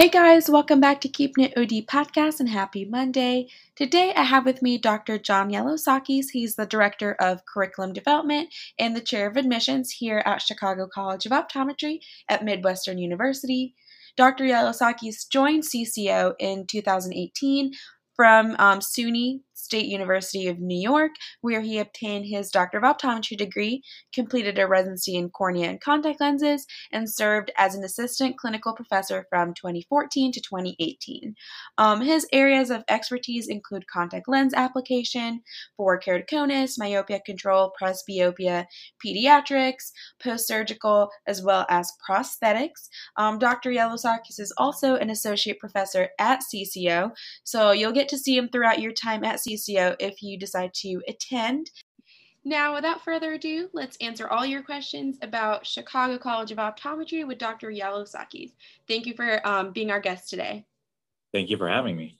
Hey guys, welcome back to Keeping It OD podcast and happy Monday. Today I have with me Dr. John Yellow-Sakis. He's the Director of Curriculum Development and the Chair of Admissions here at Chicago College of Optometry at Midwestern University. Dr. Yellow-Sakis joined CCO in 2018 from um, SUNY State University of New York, where he obtained his Doctor of Optometry degree, completed a residency in cornea and contact lenses, and served as an assistant clinical professor from 2014 to 2018. Um, his areas of expertise include contact lens application for keratoconus, myopia control, presbyopia, pediatrics, post surgical, as well as prosthetics. Um, Dr. Yellow-Sakis is also an associate professor at CCO, so you'll get to see him throughout your time at CCO CCO if you decide to attend. Now, without further ado, let's answer all your questions about Chicago College of Optometry with Dr. Yellow-Sakis. Thank you for um, being our guest today. Thank you for having me.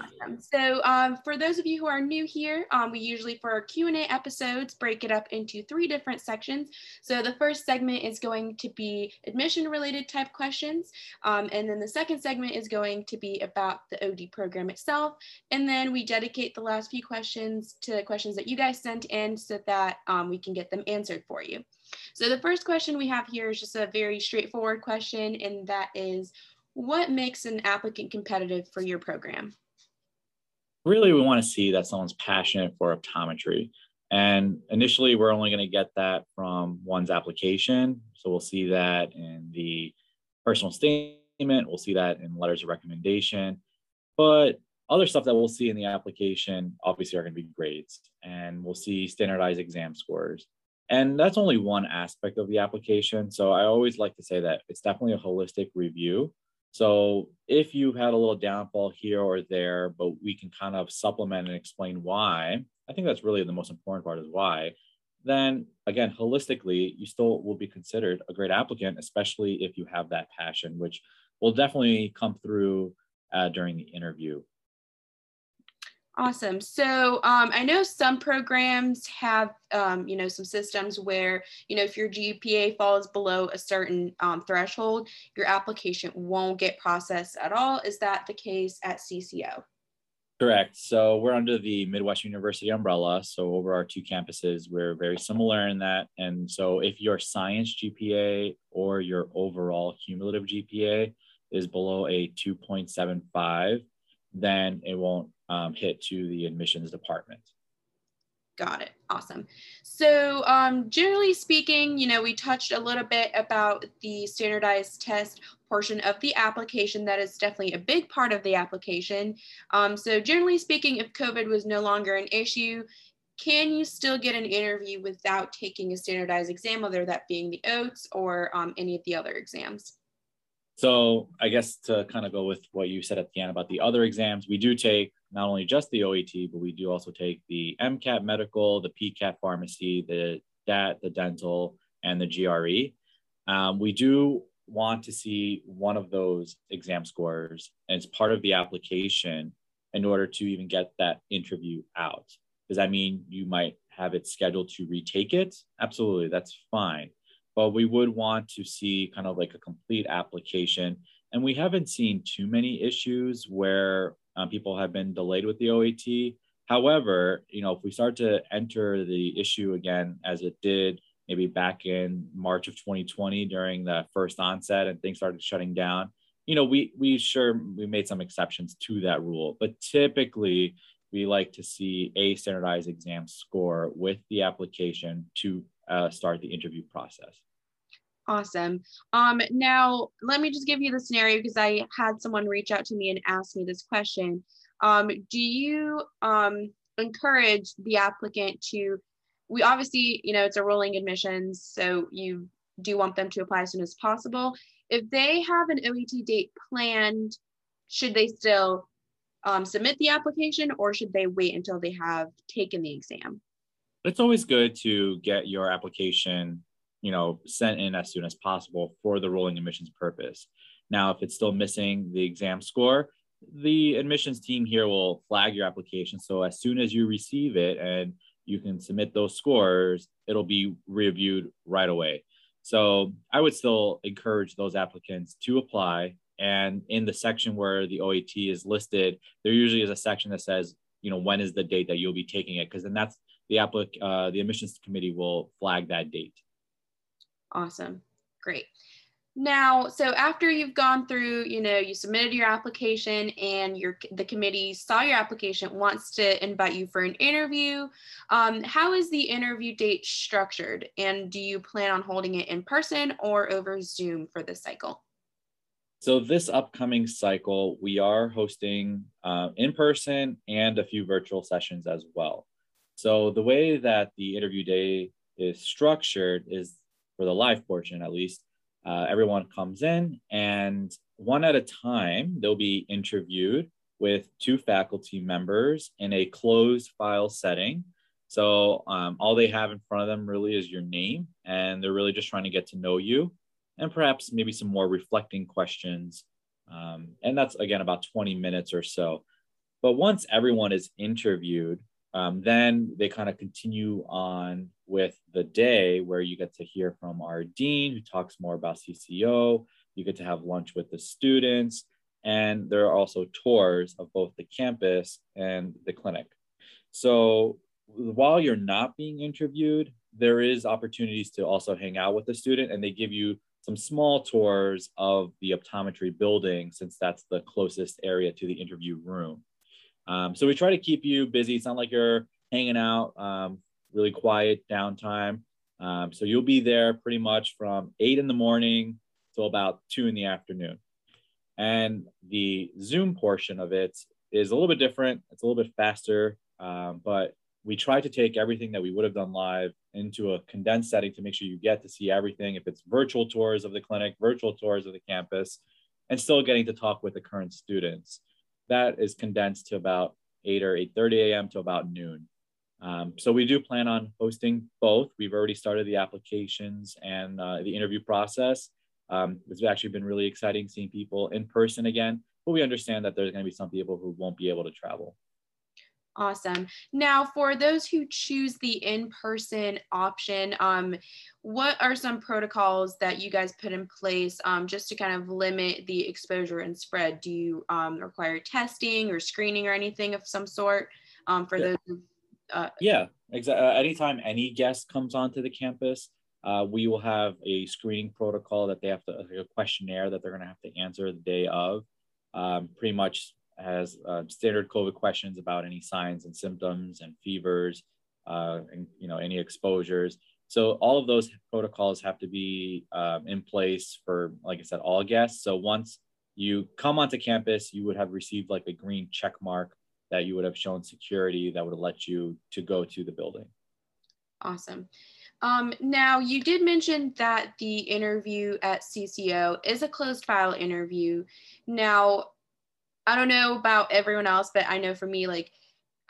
Awesome. So um, for those of you who are new here, um, we usually for our Q&A episodes break it up into three different sections. So the first segment is going to be admission related type questions. Um, and then the second segment is going to be about the OD program itself. And then we dedicate the last few questions to the questions that you guys sent in so that um, we can get them answered for you. So the first question we have here is just a very straightforward question, and that is, what makes an applicant competitive for your program? Really we want to see that someone's passionate for optometry. And initially, we're only going to get that from one's application. So we'll see that in the personal statement, we'll see that in letters of recommendation. But other stuff that we'll see in the application obviously are going to be grades, and we'll see standardized exam scores. And that's only one aspect of the application. So I always like to say that it's definitely a holistic review so if you had a little downfall here or there, but we can kind of supplement and explain why, I think that's really the most important part is why, then again, holistically, you still will be considered a great applicant, especially if you have that passion, which will definitely come through uh, during the interview. Awesome. So um, I know some programs have, um, you know, some systems where, you know, if your GPA falls below a certain um, threshold, your application won't get processed at all. Is that the case at CCO? Correct. So we're under the Midwest University umbrella. So over our two campuses, we're very similar in that. And so if your science GPA or your overall cumulative GPA is below a 2.75, then it won't um, hit to the admissions department. Got it. Awesome. So, um, generally speaking, you know, we touched a little bit about the standardized test portion of the application. That is definitely a big part of the application. Um, so, generally speaking, if COVID was no longer an issue, can you still get an interview without taking a standardized exam, whether that being the OATS or um, any of the other exams? So I guess to kind of go with what you said at the end about the other exams, we do take not only just the OAT, but we do also take the MCAT medical, the PCAT pharmacy, the DAT, the dental, and the GRE. Um, we do want to see one of those exam scores as part of the application in order to even get that interview out. Does that mean you might have it scheduled to retake it? Absolutely, that's fine but we would want to see kind of like a complete application. And we haven't seen too many issues where um, people have been delayed with the OAT. However, you know, if we start to enter the issue again, as it did maybe back in March of 2020 during the first onset and things started shutting down, you know, we we sure we made some exceptions to that rule, but typically we like to see a standardized exam score with the application to uh, start the interview process. Awesome. Um, now, let me just give you the scenario because I had someone reach out to me and ask me this question. Um, do you um, encourage the applicant to, we obviously, you know, it's a rolling admissions, so you do want them to apply as soon as possible. If they have an OAT date planned, should they still um, submit the application or should they wait until they have taken the exam? It's always good to get your application you know, sent in as soon as possible for the rolling admissions purpose. Now, if it's still missing the exam score, the admissions team here will flag your application. So as soon as you receive it and you can submit those scores, it'll be reviewed right away. So I would still encourage those applicants to apply And in the section where the OAT is listed, there usually is a section that says, you know, when is the date that you'll be taking it? Because then that's the applic- uh, the admissions committee will flag that date. Awesome. Great. Now, so after you've gone through, you know, you submitted your application and your the committee saw your application, wants to invite you for an interview. Um, how is the interview date structured, and do you plan on holding it in person or over Zoom for this cycle? So this upcoming cycle, we are hosting uh, in person and a few virtual sessions as well. So the way that the interview day is structured is for the live portion, at least uh, everyone comes in, and one at a time, they'll be interviewed with two faculty members in a closed file setting. So um, all they have in front of them really is your name, and they're really just trying to get to know you, and perhaps maybe some more reflecting questions. Um, and that's again about 20 minutes or so. But once everyone is interviewed, um, then they kind of continue on with the day where you get to hear from our dean who talks more about CCO. You get to have lunch with the students, and there are also tours of both the campus and the clinic. So while you're not being interviewed, there is opportunities to also hang out with the student, and they give you some small tours of the optometry building since that's the closest area to the interview room. Um, so we try to keep you busy. It's not like you're hanging out, um, really quiet downtime. Um, so you'll be there pretty much from eight in the morning till about two in the afternoon. And the Zoom portion of it is a little bit different. It's a little bit faster, um, but we try to take everything that we would have done live into a condensed setting to make sure you get to see everything. If it's virtual tours of the clinic, virtual tours of the campus, and still getting to talk with the current students that is condensed to about 8 or 8.30 a.m. to about noon. Um, so we do plan on hosting both. We've already started the applications and uh, the interview process. Um, it's actually been really exciting seeing people in person again, but we understand that there's going to be some people who won't be able to travel. Awesome. Now, for those who choose the in-person option, um, what are some protocols that you guys put in place um, just to kind of limit the exposure and spread? Do you um, require testing or screening or anything of some sort um, for yeah. those? Uh, yeah, exactly. Uh, anytime any guest comes onto the campus, uh, we will have a screening protocol that they have to, like a questionnaire that they're going to have to answer the day of. Um, pretty much has uh, standard COVID questions about any signs and symptoms and fevers, uh, and you know any exposures. So all of those protocols have to be um, in place for, like I said, all guests. So once you come onto campus, you would have received like a green check mark that you would have shown security that would have let you to go to the building. Awesome. Um, now, you did mention that the interview at CCO is a closed file interview. Now, I don't know about everyone else, but I know for me, like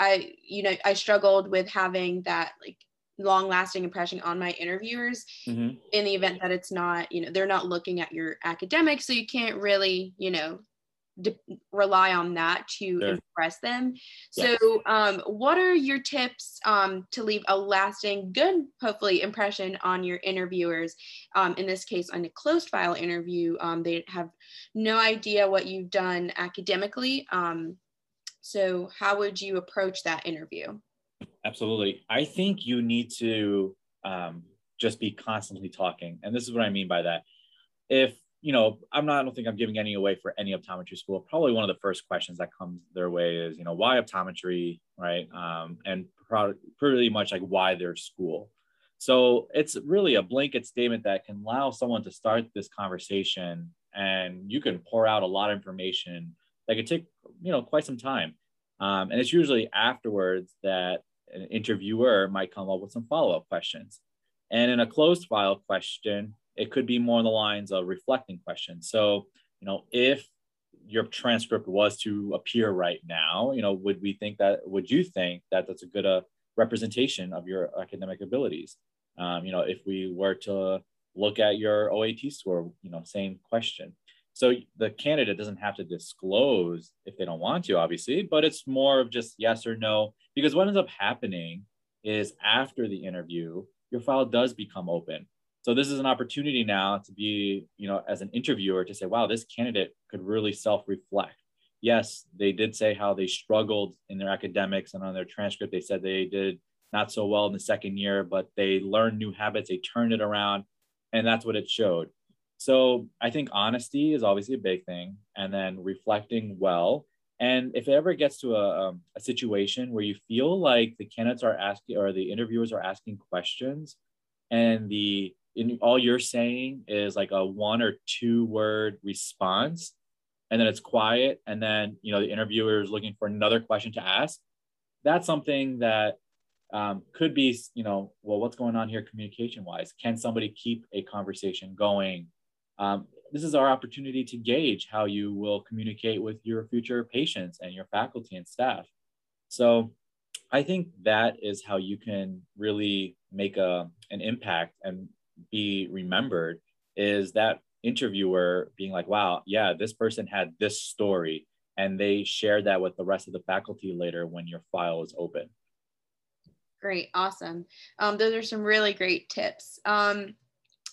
I, you know, I struggled with having that like long lasting impression on my interviewers mm-hmm. in the event that it's not, you know, they're not looking at your academics. So you can't really, you know, de- rely on that to sure. impress them. Yes. So, um, what are your tips um, to leave a lasting, good, hopefully, impression on your interviewers? Um, in this case, on a closed file interview, um, they have no idea what you've done academically. Um, so, how would you approach that interview? Absolutely. I think you need to um, just be constantly talking. And this is what I mean by that. If you know, I'm not, I don't think I'm giving any away for any optometry school. Probably one of the first questions that comes their way is, you know, why optometry, right? Um, and pretty much like why their school. So it's really a blanket statement that can allow someone to start this conversation and you can pour out a lot of information that could take, you know, quite some time. Um, and it's usually afterwards that an interviewer might come up with some follow up questions. And in a closed file question, it could be more on the lines of reflecting questions. So, you know, if your transcript was to appear right now, you know, would we think that, would you think that that's a good uh, representation of your academic abilities? Um, you know, if we were to look at your OAT score, you know, same question. So the candidate doesn't have to disclose if they don't want to, obviously, but it's more of just yes or no. Because what ends up happening is after the interview, your file does become open So this is an opportunity now to be, you know, as an interviewer to say, wow, this candidate could really self-reflect. Yes, they did say how they struggled in their academics and on their transcript, they said they did not so well in the second year, but they learned new habits, they turned it around, and that's what it showed. So I think honesty is obviously a big thing, and then reflecting well. And if it ever gets to a, um, a situation where you feel like the candidates are asking or the interviewers are asking questions, and the in, all you're saying is like a one or two word response, and then it's quiet, and then you know the interviewer is looking for another question to ask, that's something that um, could be you know well what's going on here communication wise can somebody keep a conversation going? Um, this is our opportunity to gauge how you will communicate with your future patients and your faculty and staff. So I think that is how you can really make a, an impact and be remembered is that interviewer being like, wow, yeah, this person had this story. And they shared that with the rest of the faculty later when your file is open. Great, awesome. Um, those are some really great tips. Um,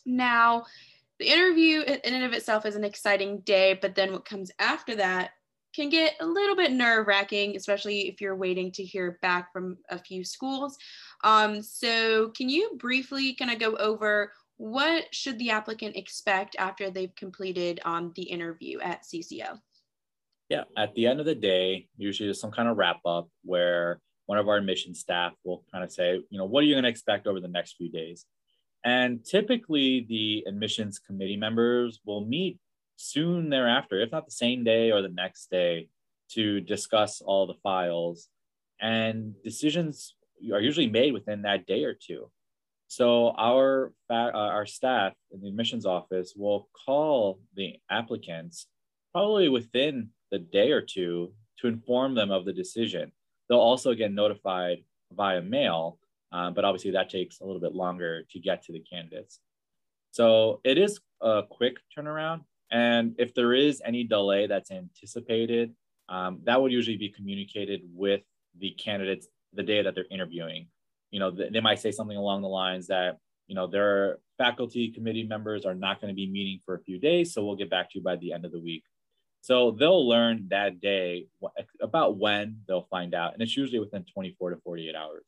now, the interview in and of itself is an exciting day, but then what comes after that can get a little bit nerve wracking, especially if you're waiting to hear back from a few schools. Um, so, can you briefly kind of go over what should the applicant expect after they've completed um, the interview at CCO? Yeah, at the end of the day, usually there's some kind of wrap up where one of our admission staff will kind of say, you know, what are you going to expect over the next few days? And typically, the admissions committee members will meet soon thereafter, if not the same day or the next day, to discuss all the files. And decisions are usually made within that day or two. So our uh, our staff in the admissions office will call the applicants probably within the day or two to inform them of the decision. They'll also get notified via mail um, but obviously that takes a little bit longer to get to the candidates. So it is a quick turnaround. And if there is any delay that's anticipated, um, that would usually be communicated with the candidates the day that they're interviewing. You know, they might say something along the lines that, you know, their faculty committee members are not going to be meeting for a few days, so we'll get back to you by the end of the week. So they'll learn that day about when they'll find out, and it's usually within 24 to 48 hours.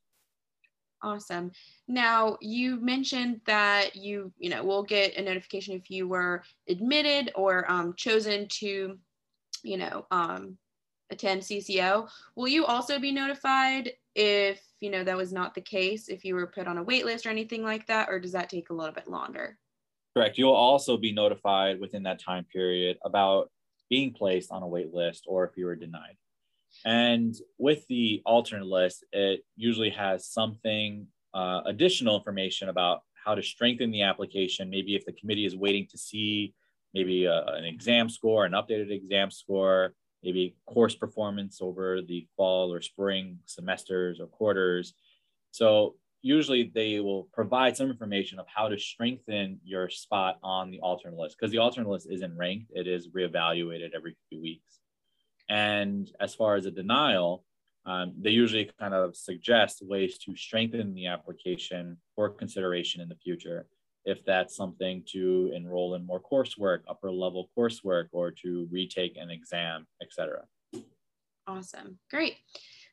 Awesome. Now you mentioned that you, you know, will get a notification if you were admitted or um, chosen to, you know, um, attend CCO. Will you also be notified if, you know, that was not the case, if you were put on a wait list or anything like that, or does that take a little bit longer? Correct. You'll also be notified within that time period about being placed on a wait list or if you were denied. And with the alternate list, it usually has something uh, additional information about how to strengthen the application. Maybe if the committee is waiting to see maybe uh, an exam score, an updated exam score, maybe course performance over the fall or spring semesters or quarters. So usually they will provide some information of how to strengthen your spot on the alternate list because the alternate list isn't ranked, it is reevaluated every few weeks. And as far as a denial, um, they usually kind of suggest ways to strengthen the application for consideration in the future. If that's something to enroll in more coursework, upper level coursework, or to retake an exam, etc. Awesome, great.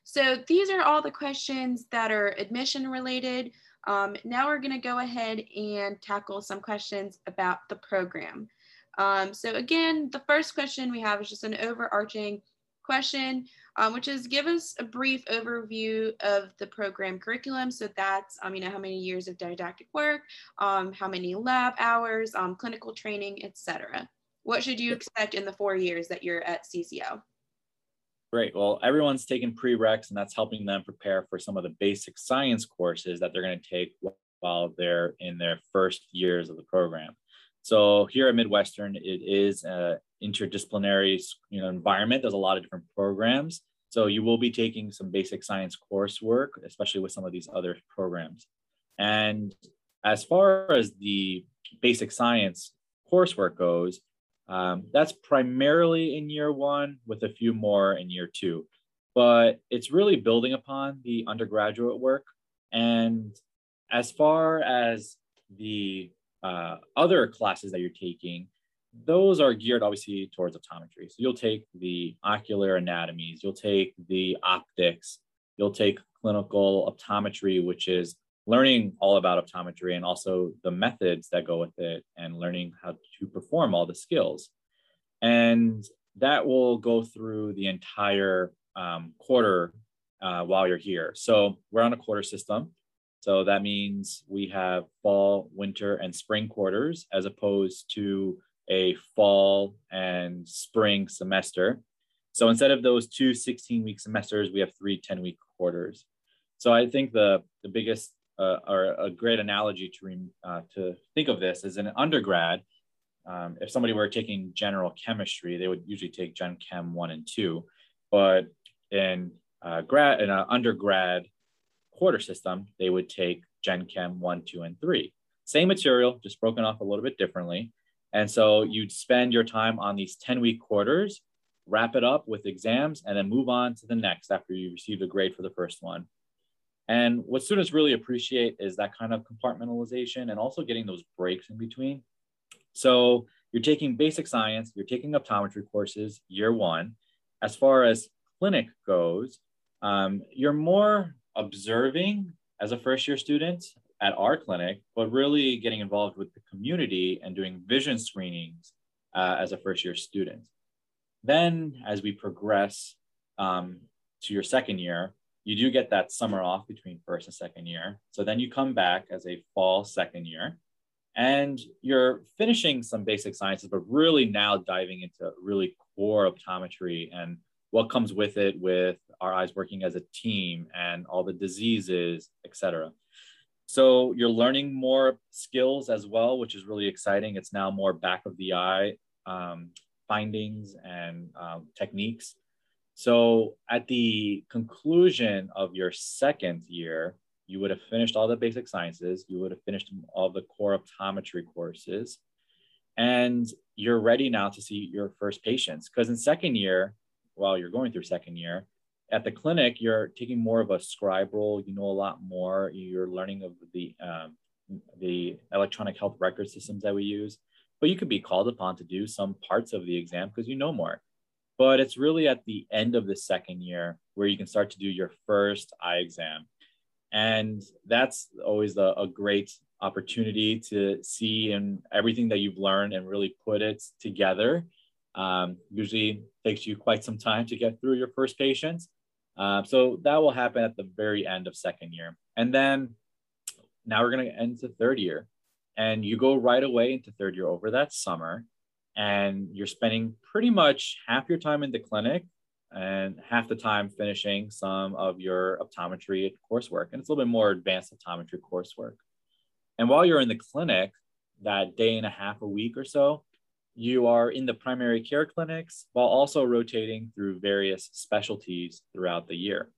So these are all the questions that are admission related. Um, now we're gonna go ahead and tackle some questions about the program. Um, so again, the first question we have is just an overarching question, um, which is give us a brief overview of the program curriculum. So that's, um, you know, how many years of didactic work, um, how many lab hours, um, clinical training, etc. What should you expect in the four years that you're at CCO? Great. Well, everyone's taking prereqs, and that's helping them prepare for some of the basic science courses that they're going to take while they're in their first years of the program. So here at Midwestern, it is an interdisciplinary you know, environment. There's a lot of different programs. So you will be taking some basic science coursework, especially with some of these other programs. And as far as the basic science coursework goes, um, that's primarily in year one with a few more in year two. But it's really building upon the undergraduate work. And as far as the uh, other classes that you're taking, those are geared obviously towards optometry. So you'll take the ocular anatomies, you'll take the optics, you'll take clinical optometry, which is learning all about optometry and also the methods that go with it and learning how to perform all the skills. And that will go through the entire um, quarter uh, while you're here. So we're on a quarter system. So that means we have fall, winter, and spring quarters as opposed to a fall and spring semester. So instead of those two 16 week semesters, we have three 10 week quarters. So I think the, the biggest uh, or a great analogy to, uh, to think of this is an undergrad. Um, if somebody were taking general chemistry, they would usually take Gen Chem one and two. But in uh, grad in an undergrad quarter system, they would take Gen Chem one, two, and three. Same material, just broken off a little bit differently. And so you'd spend your time on these 10 week quarters, wrap it up with exams, and then move on to the next after you received a grade for the first one. And what students really appreciate is that kind of compartmentalization and also getting those breaks in between. So you're taking basic science, you're taking optometry courses year one. As far as clinic goes, um, you're more observing as a first year student at our clinic, but really getting involved with the community and doing vision screenings uh, as a first year student. Then, as we progress um, to your second year, you do get that summer off between first and second year. So then you come back as a fall second year and you're finishing some basic sciences, but really now diving into really core optometry and what comes with it with our eyes working as a team and all the diseases, etc. So you're learning more skills as well, which is really exciting. It's now more back of the eye um, findings and um, techniques. So at the conclusion of your second year, you would have finished all the basic sciences, you would have finished all the core optometry courses, and you're ready now to see your first patients. Because in second year, while you're going through second year, at the clinic, you're taking more of a scribe role. You know a lot more. You're learning of the um, the electronic health record systems that we use, but you could be called upon to do some parts of the exam because you know more. But it's really at the end of the second year where you can start to do your first eye exam, and that's always a, a great opportunity to see and everything that you've learned and really put it together. Um, usually takes you quite some time to get through your first patients uh, so that will happen at the very end of second year. And then now we're going to end to third year. And you go right away into third year over that summer. And you're spending pretty much half your time in the clinic and half the time finishing some of your optometry coursework. And it's a little bit more advanced optometry coursework. And while you're in the clinic, that day and a half a week or so, you are in the primary care clinics while also rotating through various specialties throughout the year.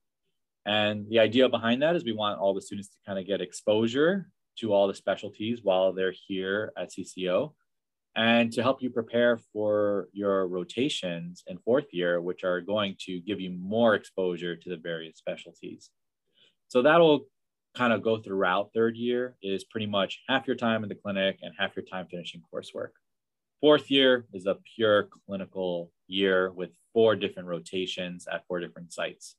And the idea behind that is we want all the students to kind of get exposure to all the specialties while they're here at CCO and to help you prepare for your rotations in fourth year, which are going to give you more exposure to the various specialties. So that'll kind of go throughout third year is pretty much half your time in the clinic and half your time finishing coursework. Fourth year is a pure clinical year with four different rotations at four different sites.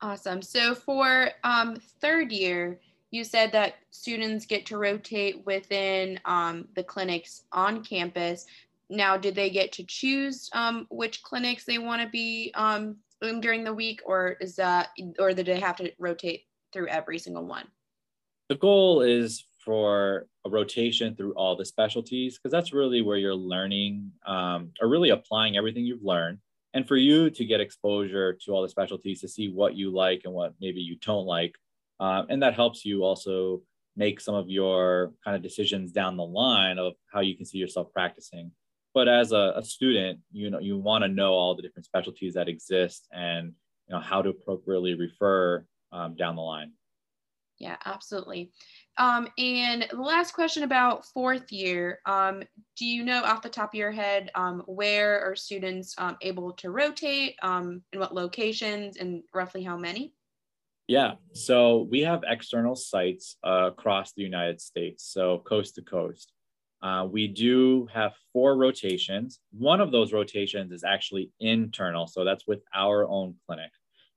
Awesome. So for um, third year, you said that students get to rotate within um, the clinics on campus. Now, did they get to choose um, which clinics they want to be um, in during the week, or is that, or did they have to rotate through every single one? The goal is for a rotation through all the specialties because that's really where you're learning um, or really applying everything you've learned. And for you to get exposure to all the specialties to see what you like and what maybe you don't like um, and that helps you also make some of your kind of decisions down the line of how you can see yourself practicing. But as a, a student you know you want to know all the different specialties that exist and you know how to appropriately refer um, down the line. Yeah, absolutely. Um, and the last question about fourth year, um, do you know off the top of your head um, where are students um, able to rotate, um, in what locations, and roughly how many? Yeah, so we have external sites uh, across the United States, so coast to coast. Uh, we do have four rotations. One of those rotations is actually internal, so that's with our own clinic.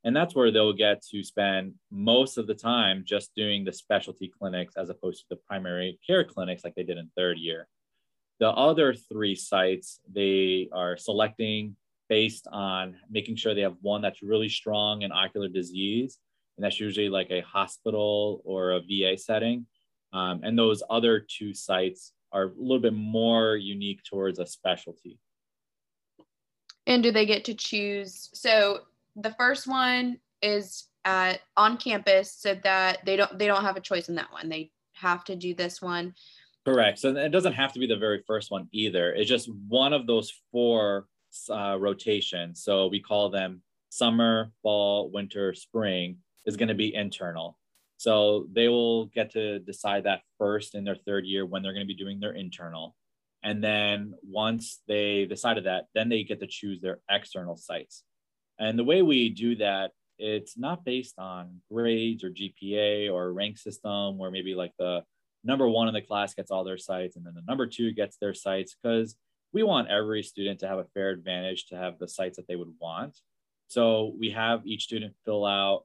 And that's where they'll get to spend most of the time just doing the specialty clinics as opposed to the primary care clinics like they did in third year. The other three sites, they are selecting based on making sure they have one that's really strong in ocular disease. And that's usually like a hospital or a VA setting. Um, and those other two sites are a little bit more unique towards a specialty. And do they get to choose? So the first one is at on campus, so that they don't they don't have a choice in that one. They have to do this one. Correct. So it doesn't have to be the very first one either. It's just one of those four uh, rotations. So we call them summer, fall, winter, spring is going to be internal. So they will get to decide that first in their third year when they're going to be doing their internal. And then once they decided that, then they get to choose their external sites. And the way we do that, it's not based on grades or GPA or rank system where maybe like the number one in the class gets all their sites and then the number two gets their sites because we want every student to have a fair advantage to have the sites that they would want. So we have each student fill out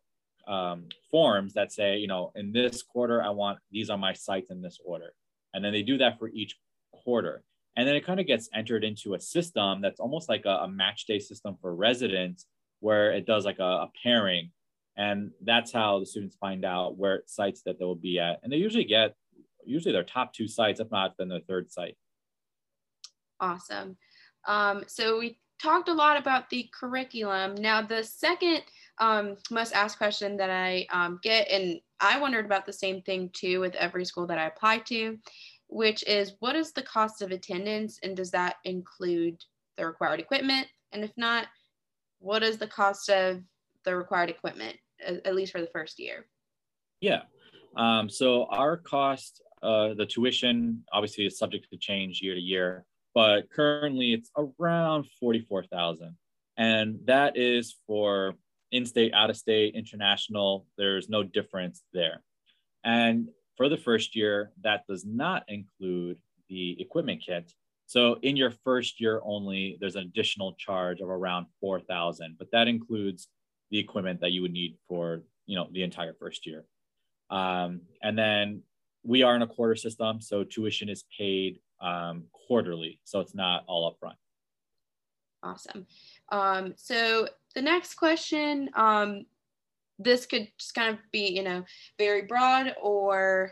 um, forms that say, you know, in this quarter, I want these are my sites in this order. And then they do that for each quarter. And then it kind of gets entered into a system that's almost like a, a match day system for residents where it does like a, a pairing. And that's how the students find out where sites that they will be at. And they usually get usually their top two sites, if not then their third site. Awesome. Um, so we talked a lot about the curriculum. Now, the second um, asked question that I um, get, and I wondered about the same thing too with every school that I apply to, which is what is the cost of attendance and does that include the required equipment? And if not, what is the cost of the required equipment, at least for the first year? Yeah. Um, so our cost, uh, the tuition obviously is subject to change year to year, but currently it's around 44,000. And that is for in-state, out-of-state, international. There's no difference there. And for the first year, that does not include the equipment kit. So in your first year only, there's an additional charge of around 4,000, but that includes the equipment that you would need for, you know, the entire first year. Um, and then we are in a quarter system, so tuition is paid um, quarterly, so it's not all upfront. Awesome. Um, so the next question, um, this could just kind of be, you know, very broad or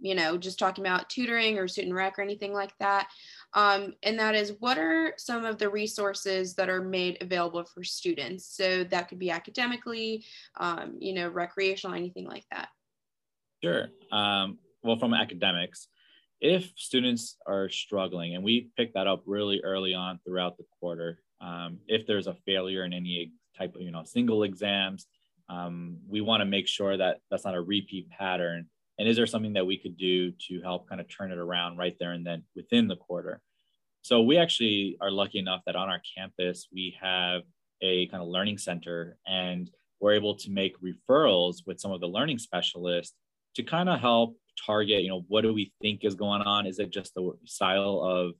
you know, just talking about tutoring or student rec or anything like that. Um, and that is what are some of the resources that are made available for students? So that could be academically, um, you know, recreational, anything like that. Sure. Um, well, from academics, if students are struggling, and we pick that up really early on throughout the quarter, um, if there's a failure in any type of, you know, single exams, um, we want to make sure that that's not a repeat pattern and is there something that we could do to help kind of turn it around right there and then within the quarter? So we actually are lucky enough that on our campus we have a kind of learning center and we're able to make referrals with some of the learning specialists to kind of help target you know what do we think is going on? Is it just the style of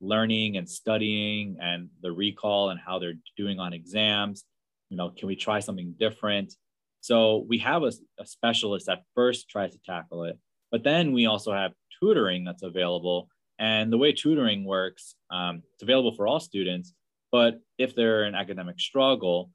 learning and studying and the recall and how they're doing on exams? You know can we try something different so we have a, a specialist that first tries to tackle it, but then we also have tutoring that's available. And the way tutoring works, um, it's available for all students. But if they're in academic struggle,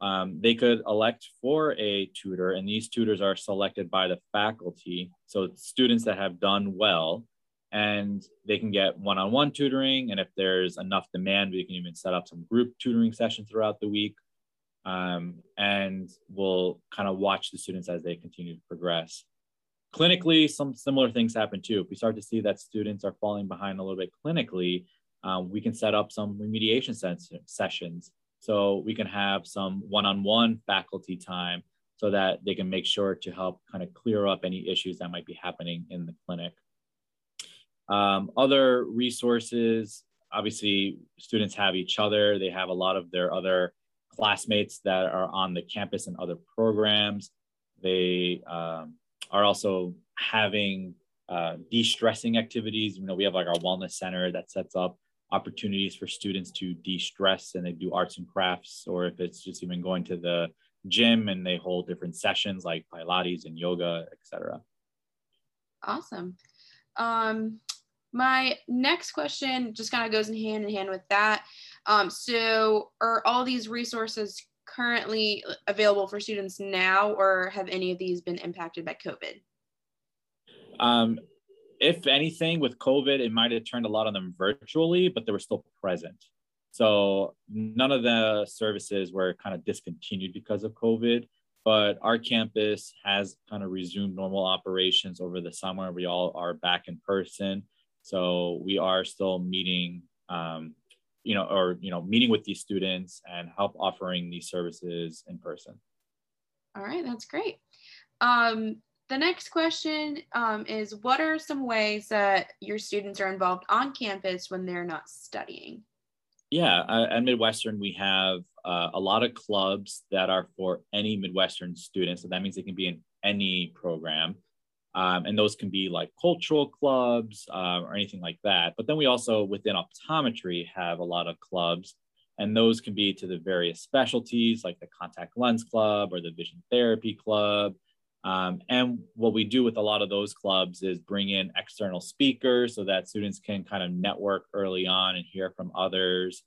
um, they could elect for a tutor, and these tutors are selected by the faculty. So students that have done well, and they can get one on one tutoring. And if there's enough demand, we can even set up some group tutoring sessions throughout the week um, and we'll kind of watch the students as they continue to progress. Clinically, some similar things happen too. If we start to see that students are falling behind a little bit clinically, um, we can set up some remediation sessions. So we can have some one-on-one faculty time so that they can make sure to help kind of clear up any issues that might be happening in the clinic. Um, other resources, obviously students have each other. They have a lot of their other classmates that are on the campus and other programs. They um, are also having uh, de-stressing activities. You know, we have like our wellness center that sets up opportunities for students to de-stress and they do arts and crafts, or if it's just even going to the gym and they hold different sessions like Pilates and yoga, etc. Awesome. Um, my next question just kind of goes in hand in hand with that. Um, so, are all these resources currently available for students now, or have any of these been impacted by COVID? Um, if anything, with COVID, it might have turned a lot of them virtually, but they were still present. So none of the services were kind of discontinued because of COVID, but our campus has kind of resumed normal operations over the summer. We all are back in person. So we are still meeting, um, you know, or, you know, meeting with these students and help offering these services in person. All right, that's great. Um, the next question um, is what are some ways that your students are involved on campus when they're not studying? Yeah, uh, at Midwestern, we have uh, a lot of clubs that are for any Midwestern student So that means they can be in any program. Um, and those can be like cultural clubs uh, or anything like that. But then we also, within optometry, have a lot of clubs. And those can be to the various specialties like the contact lens club or the vision therapy club um, and what we do with a lot of those clubs is bring in external speakers so that students can kind of network early on and hear from others.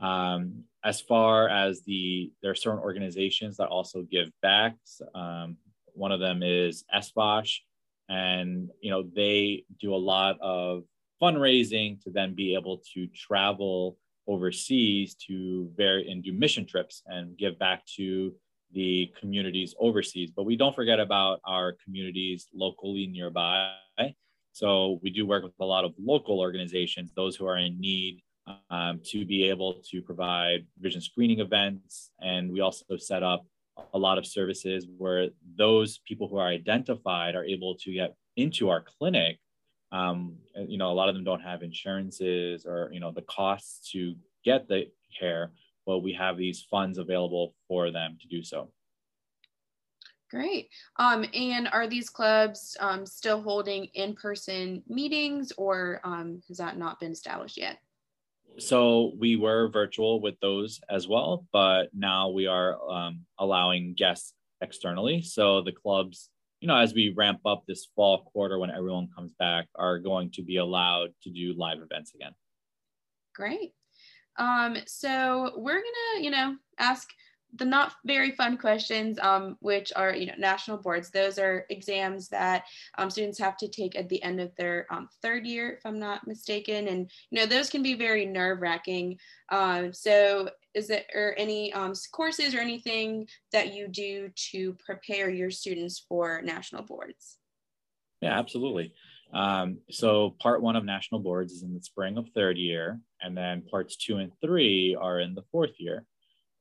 Um, as far as the, there are certain organizations that also give back. Um, one of them is SVOSH, and you know they do a lot of fundraising to then be able to travel overseas to very and do mission trips and give back to the communities overseas, but we don't forget about our communities locally nearby. So we do work with a lot of local organizations, those who are in need um, to be able to provide vision screening events. And we also set up a lot of services where those people who are identified are able to get into our clinic. Um, you know, a lot of them don't have insurances or, you know, the costs to get the care but we have these funds available for them to do so. Great. Um, and are these clubs um, still holding in-person meetings or um, has that not been established yet? So we were virtual with those as well, but now we are um, allowing guests externally. So the clubs, you know, as we ramp up this fall quarter when everyone comes back, are going to be allowed to do live events again. Great. Um, so we're gonna, you know, ask the not very fun questions, um, which are, you know, national boards. Those are exams that um, students have to take at the end of their um, third year, if I'm not mistaken. And, you know, those can be very nerve wracking. Um, so is there any um, courses or anything that you do to prepare your students for national boards? Yeah, absolutely. Um, so part one of national boards is in the spring of third year, and then parts two and three are in the fourth year.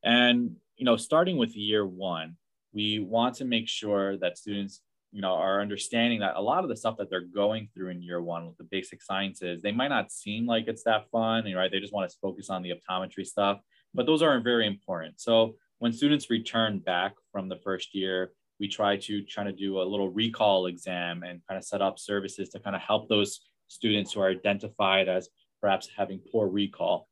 And you know, starting with year one, we want to make sure that students, you know, are understanding that a lot of the stuff that they're going through in year one with the basic sciences, they might not seem like it's that fun, right? They just want to focus on the optometry stuff, but those are very important. So when students return back from the first year, we try to try to do a little recall exam and kind of set up services to kind of help those students who are identified as perhaps having poor recall.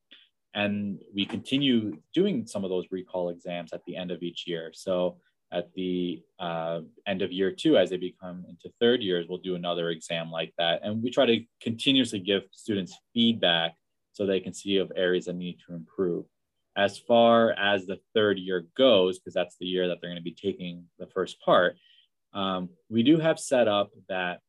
And we continue doing some of those recall exams at the end of each year. So at the uh, end of year two, as they become into third years, we'll do another exam like that. And we try to continuously give students feedback so they can see of areas that need to improve. As far as the third year goes, because that's the year that they're going to be taking the first part, um, we do have set up that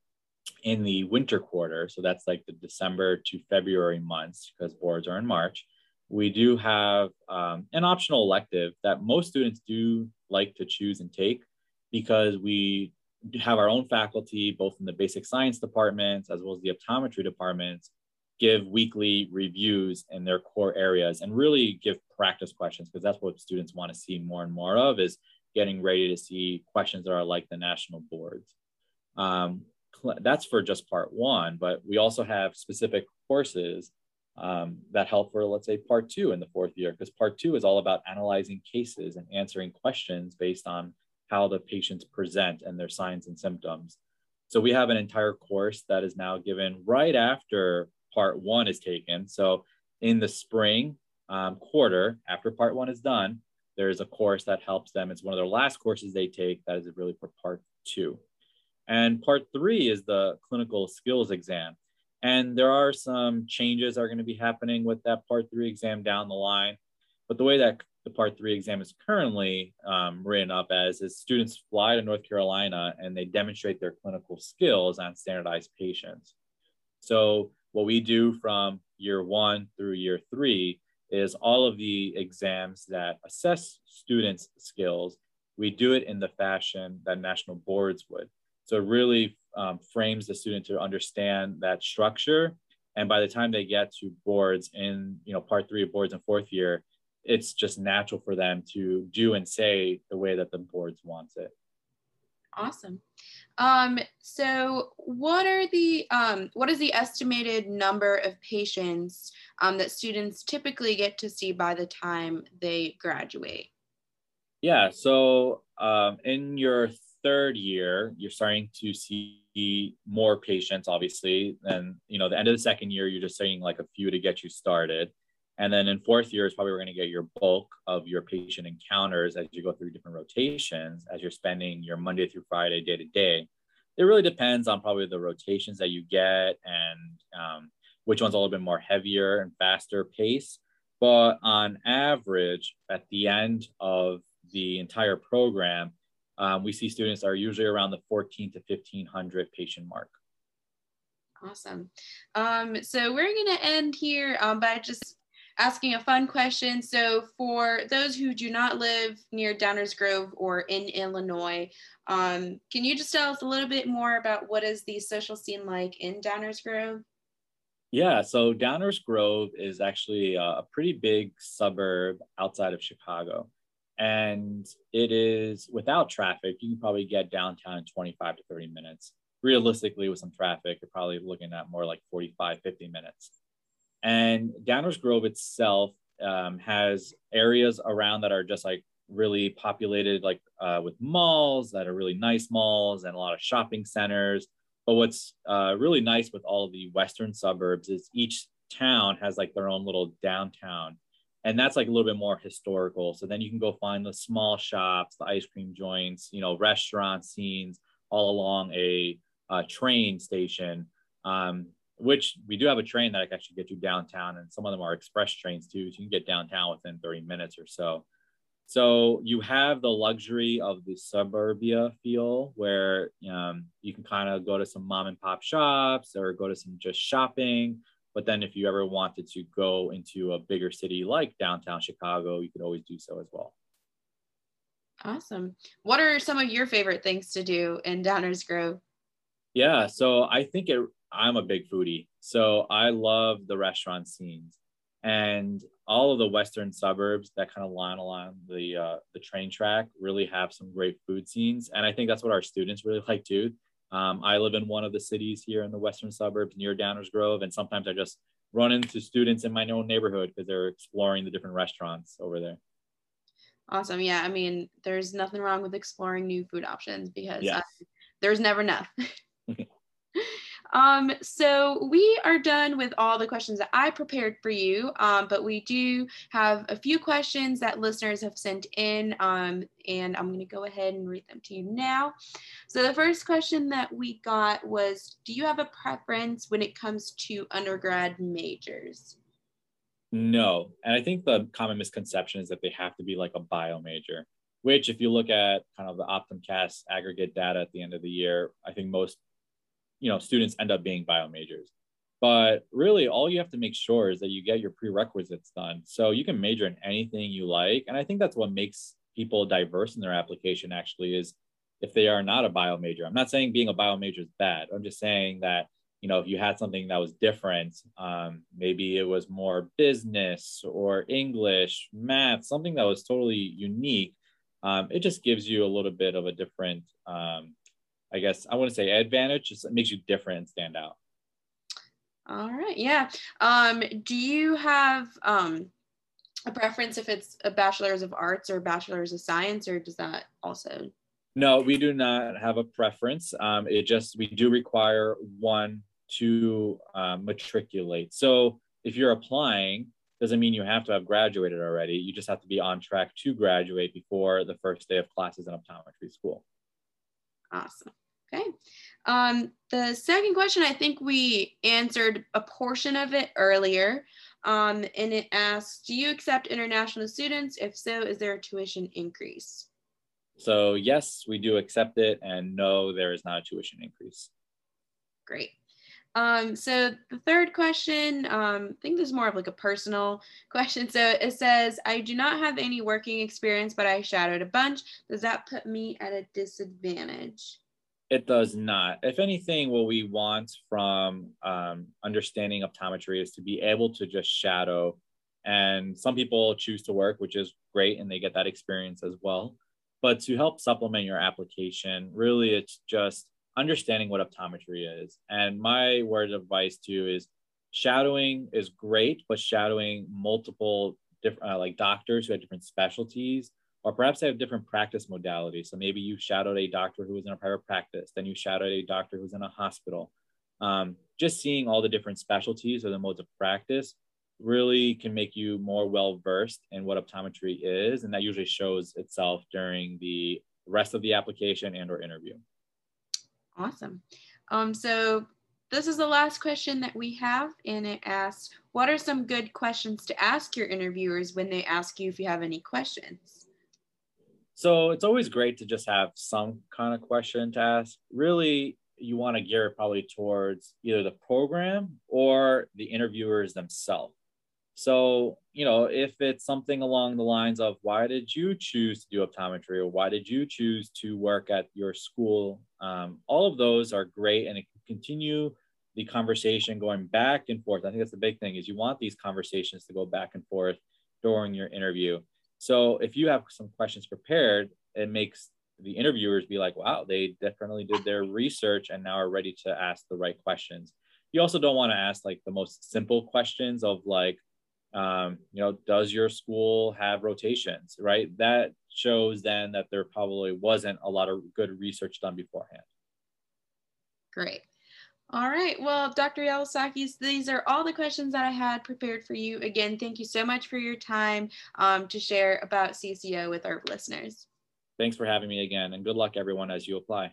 in the winter quarter, so that's like the December to February months, because boards are in March, we do have um, an optional elective that most students do like to choose and take because we have our own faculty, both in the basic science departments as well as the optometry departments, give weekly reviews in their core areas and really give practice questions because that's what students want to see more and more of is getting ready to see questions that are like the national boards. Um, that's for just part one, but we also have specific courses um, that help for, let's say, part two in the fourth year, because part two is all about analyzing cases and answering questions based on how the patients present and their signs and symptoms. So we have an entire course that is now given right after part one is taken. So in the spring um, quarter, after part one is done, there's a course that helps them. It's one of their last courses they take that is really for part two. And part three is the clinical skills exam. And there are some changes that are going to be happening with that part three exam down the line. But the way that the part three exam is currently um, written up as is students fly to North Carolina and they demonstrate their clinical skills on standardized patients. So what we do from year one through year three is all of the exams that assess students' skills, we do it in the fashion that national boards would. So really um, frames the student to understand that structure. And by the time they get to boards in, you know, part three of boards in fourth year, it's just natural for them to do and say the way that the boards wants it. Awesome. Um, so what are the um, what is the estimated number of patients um, that students typically get to see by the time they graduate? Yeah, so um, in your third year, you're starting to see more patients, obviously. And you know, the end of the second year, you're just seeing like a few to get you started. And then in fourth year is probably we're going to get your bulk of your patient encounters as you go through different rotations, as you're spending your Monday through Friday, day to day. It really depends on probably the rotations that you get and um, which one's a little bit more heavier and faster pace. But on average, at the end of the entire program, um, we see students are usually around the 14 to 1500 patient mark. Awesome. Um, so we're going to end here um, by just asking a fun question. So, for those who do not live near Downers Grove or in Illinois, um, can you just tell us a little bit more about what is the social scene like in Downers Grove? Yeah, so Downers Grove is actually a pretty big suburb outside of Chicago. And it is without traffic, you can probably get downtown in 25 to 30 minutes. Realistically, with some traffic, you're probably looking at more like 45, 50 minutes. And Downers Grove itself um, has areas around that are just like really populated, like uh, with malls that are really nice malls and a lot of shopping centers. But what's uh, really nice with all the western suburbs is each town has like their own little downtown. And that's like a little bit more historical. So then you can go find the small shops, the ice cream joints, you know, restaurant scenes all along a, a train station. Um, which we do have a train that can actually get you downtown, and some of them are express trains too. So you can get downtown within 30 minutes or so. So you have the luxury of the suburbia feel where um, you can kind of go to some mom and pop shops or go to some just shopping. But then if you ever wanted to go into a bigger city like downtown Chicago, you could always do so as well. Awesome. What are some of your favorite things to do in Downers Grove? Yeah, so I think it I'm a big foodie. So I love the restaurant scenes and all of the western suburbs that kind of line along the uh, the train track really have some great food scenes and i think that's what our students really like too um, i live in one of the cities here in the western suburbs near downers grove and sometimes i just run into students in my own neighborhood because they're exploring the different restaurants over there. Awesome. Yeah i mean there's nothing wrong with exploring new food options because yes. uh, there's never enough Um, so we are done with all the questions that I prepared for you, um, but we do have a few questions that listeners have sent in, um, and I'm going to go ahead and read them to you now. So the first question that we got was, do you have a preference when it comes to undergrad majors? No, and I think the common misconception is that they have to be like a bio major which if you look at kind of the OptomCAS aggregate data at the end of the year, I think most you know students end up being bio majors. But really all you have to make sure is that you get your prerequisites done. So you can major in anything you like. And i think that's what makes people diverse in their application actually is if they are not a bio major. I'm not saying being a bio major is bad. I'm just saying that you know if you had something that was different um, maybe it was more business or english math something that was totally unique um, it just gives you a little bit of a different um, I guess I want to say advantage, just makes you different and stand out. All right. Yeah. Um, do you have um, a preference if it's a bachelor's of arts or bachelor's of science, or does that also? No, we do not have a preference. Um, it just we do require one to um, matriculate. So if you're applying, doesn't mean you have to have graduated already. You just have to be on track to graduate before the first day of classes in optometry school. Awesome. Okay. Um, the second question, I think we answered a portion of it earlier. Um, and it asks, do you accept international students? If so, is there a tuition increase? So yes, we do accept it. And no, there is not a tuition increase. Great. Um, so the third question, um, I think this is more of like a personal question. So it says, I do not have any working experience, but I shadowed a bunch. Does that put me at a disadvantage? It does not. If anything, what we want from um, understanding optometry is to be able to just shadow. And some people choose to work, which is great, and they get that experience as well. But to help supplement your application, really, it's just understanding what optometry is. And my word of advice to you is shadowing is great, but shadowing multiple different, uh, like doctors who have different specialties or perhaps they have different practice modalities. So maybe you shadowed a doctor who was in a private practice, then you shadowed a doctor who's in a hospital. Um, just seeing all the different specialties or the modes of practice really can make you more well versed in what optometry is, and that usually shows itself during the rest of the application and or interview. Awesome. Um, so this is the last question that we have, and it asks, what are some good questions to ask your interviewers when they ask you if you have any questions? So it's always great to just have some kind of question to ask. Really, you want to gear it probably towards either the program or the interviewers themselves. So, you know, if it's something along the lines of why did you choose to do optometry or why did you choose to work at your school, um, all of those are great and it can continue the conversation going back and forth. I think that's the big thing is you want these conversations to go back and forth during your interview. So if you have some questions prepared, it makes the interviewers be like, wow, they definitely did their research and now are ready to ask the right questions. You also don't want to ask like the most simple questions of like, um, you know, does your school have rotations, right? That shows then that there probably wasn't a lot of good research done beforehand. Great. All right. Well, Dr. Yalosakis, these are all the questions that I had prepared for you. Again, thank you so much for your time um, to share about CCO with our listeners. Thanks for having me again, and good luck, everyone, as you apply.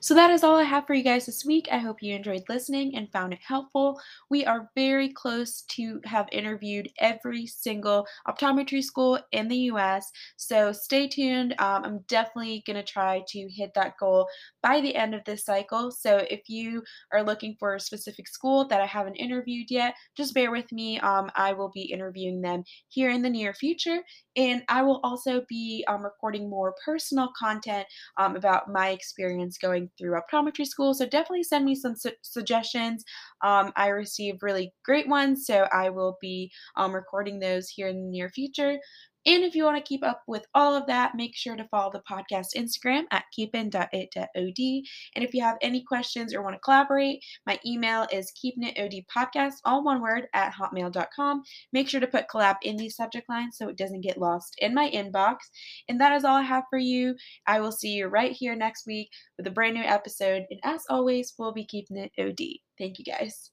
So that is all I have for you guys this week. I hope you enjoyed listening and found it helpful. We are very close to have interviewed every single optometry school in the US. So stay tuned. Um, I'm definitely going to try to hit that goal by the end of this cycle. So if you are looking for a specific school that I haven't interviewed yet, just bear with me. Um, I will be interviewing them here in the near future. And I will also be um, recording more personal content um, about my experience going through optometry school. So definitely send me some su- suggestions. Um, I received really great ones, so I will be um, recording those here in the near future. And if you want to keep up with all of that, make sure to follow the podcast Instagram at keepin.it.od. And if you have any questions or want to collaborate, my email is keepinitodpodcast, all one word, at hotmail.com. Make sure to put collab in the subject line so it doesn't get lost in my inbox. And that is all I have for you. I will see you right here next week with a brand new episode. And as always, we'll be keeping it OD. Thank you guys.